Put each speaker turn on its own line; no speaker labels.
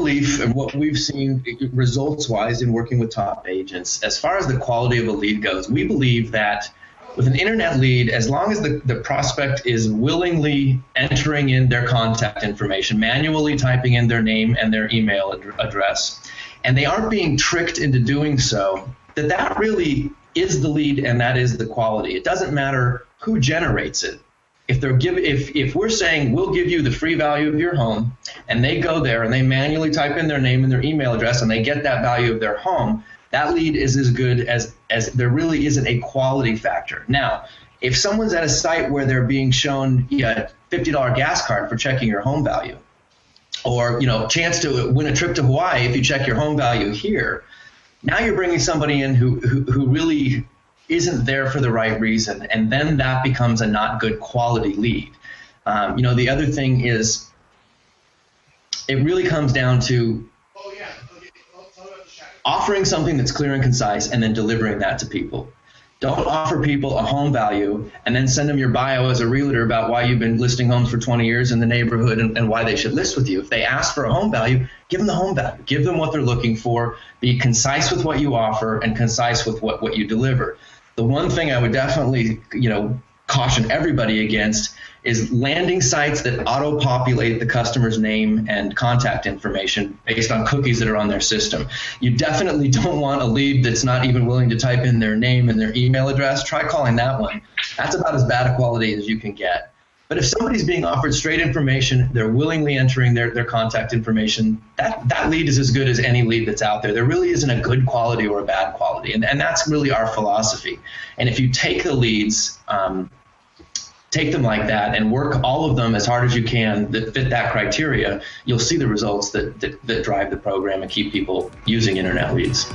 belief and what we've seen results wise in working with top agents, as far as the quality of a lead goes, we believe that with an internet lead, as long as the, the prospect is willingly entering in their contact information, manually typing in their name and their email ad- address, and they aren't being tricked into doing so, that that really is the lead and that is the quality. It doesn't matter who generates it if they're give if if we're saying we'll give you the free value of your home and they go there and they manually type in their name and their email address and they get that value of their home that lead is as good as as there really isn't a quality factor. Now if someone's at a site where they're being shown a $50 gas card for checking your home value or you know chance to win a trip to hawaii if you check your home value here now you're bringing somebody in who, who, who really isn't there for the right reason, and then that becomes a not good quality lead. Um, you know, the other thing is it really comes down to offering something that's clear and concise and then delivering that to people. Don't offer people a home value and then send them your bio as a realtor about why you've been listing homes for 20 years in the neighborhood and, and, why they should list with you. If they ask for a home value, give them the home value. Give them what they're looking for. Be concise with what you offer and concise with what, what you deliver. The one thing I would definitely, you know, caution everybody against is landing sites that auto populate the customer's name and contact information based on cookies that are on their system. You definitely don't want a lead that's not even willing to type in their name and their email address. Try calling that one. That's about as bad a quality as you can get. But if somebody's being offered straight information, they're willingly entering their, their contact information, that, that lead is as good as any lead that's out there. There really isn't a good quality or a bad quality. And, and that's really our philosophy. And if you take the leads, um, take them like that and work all of them as hard as you can that fit that criteria, you'll see the results that, that, that drive the program and keep people using internet leads.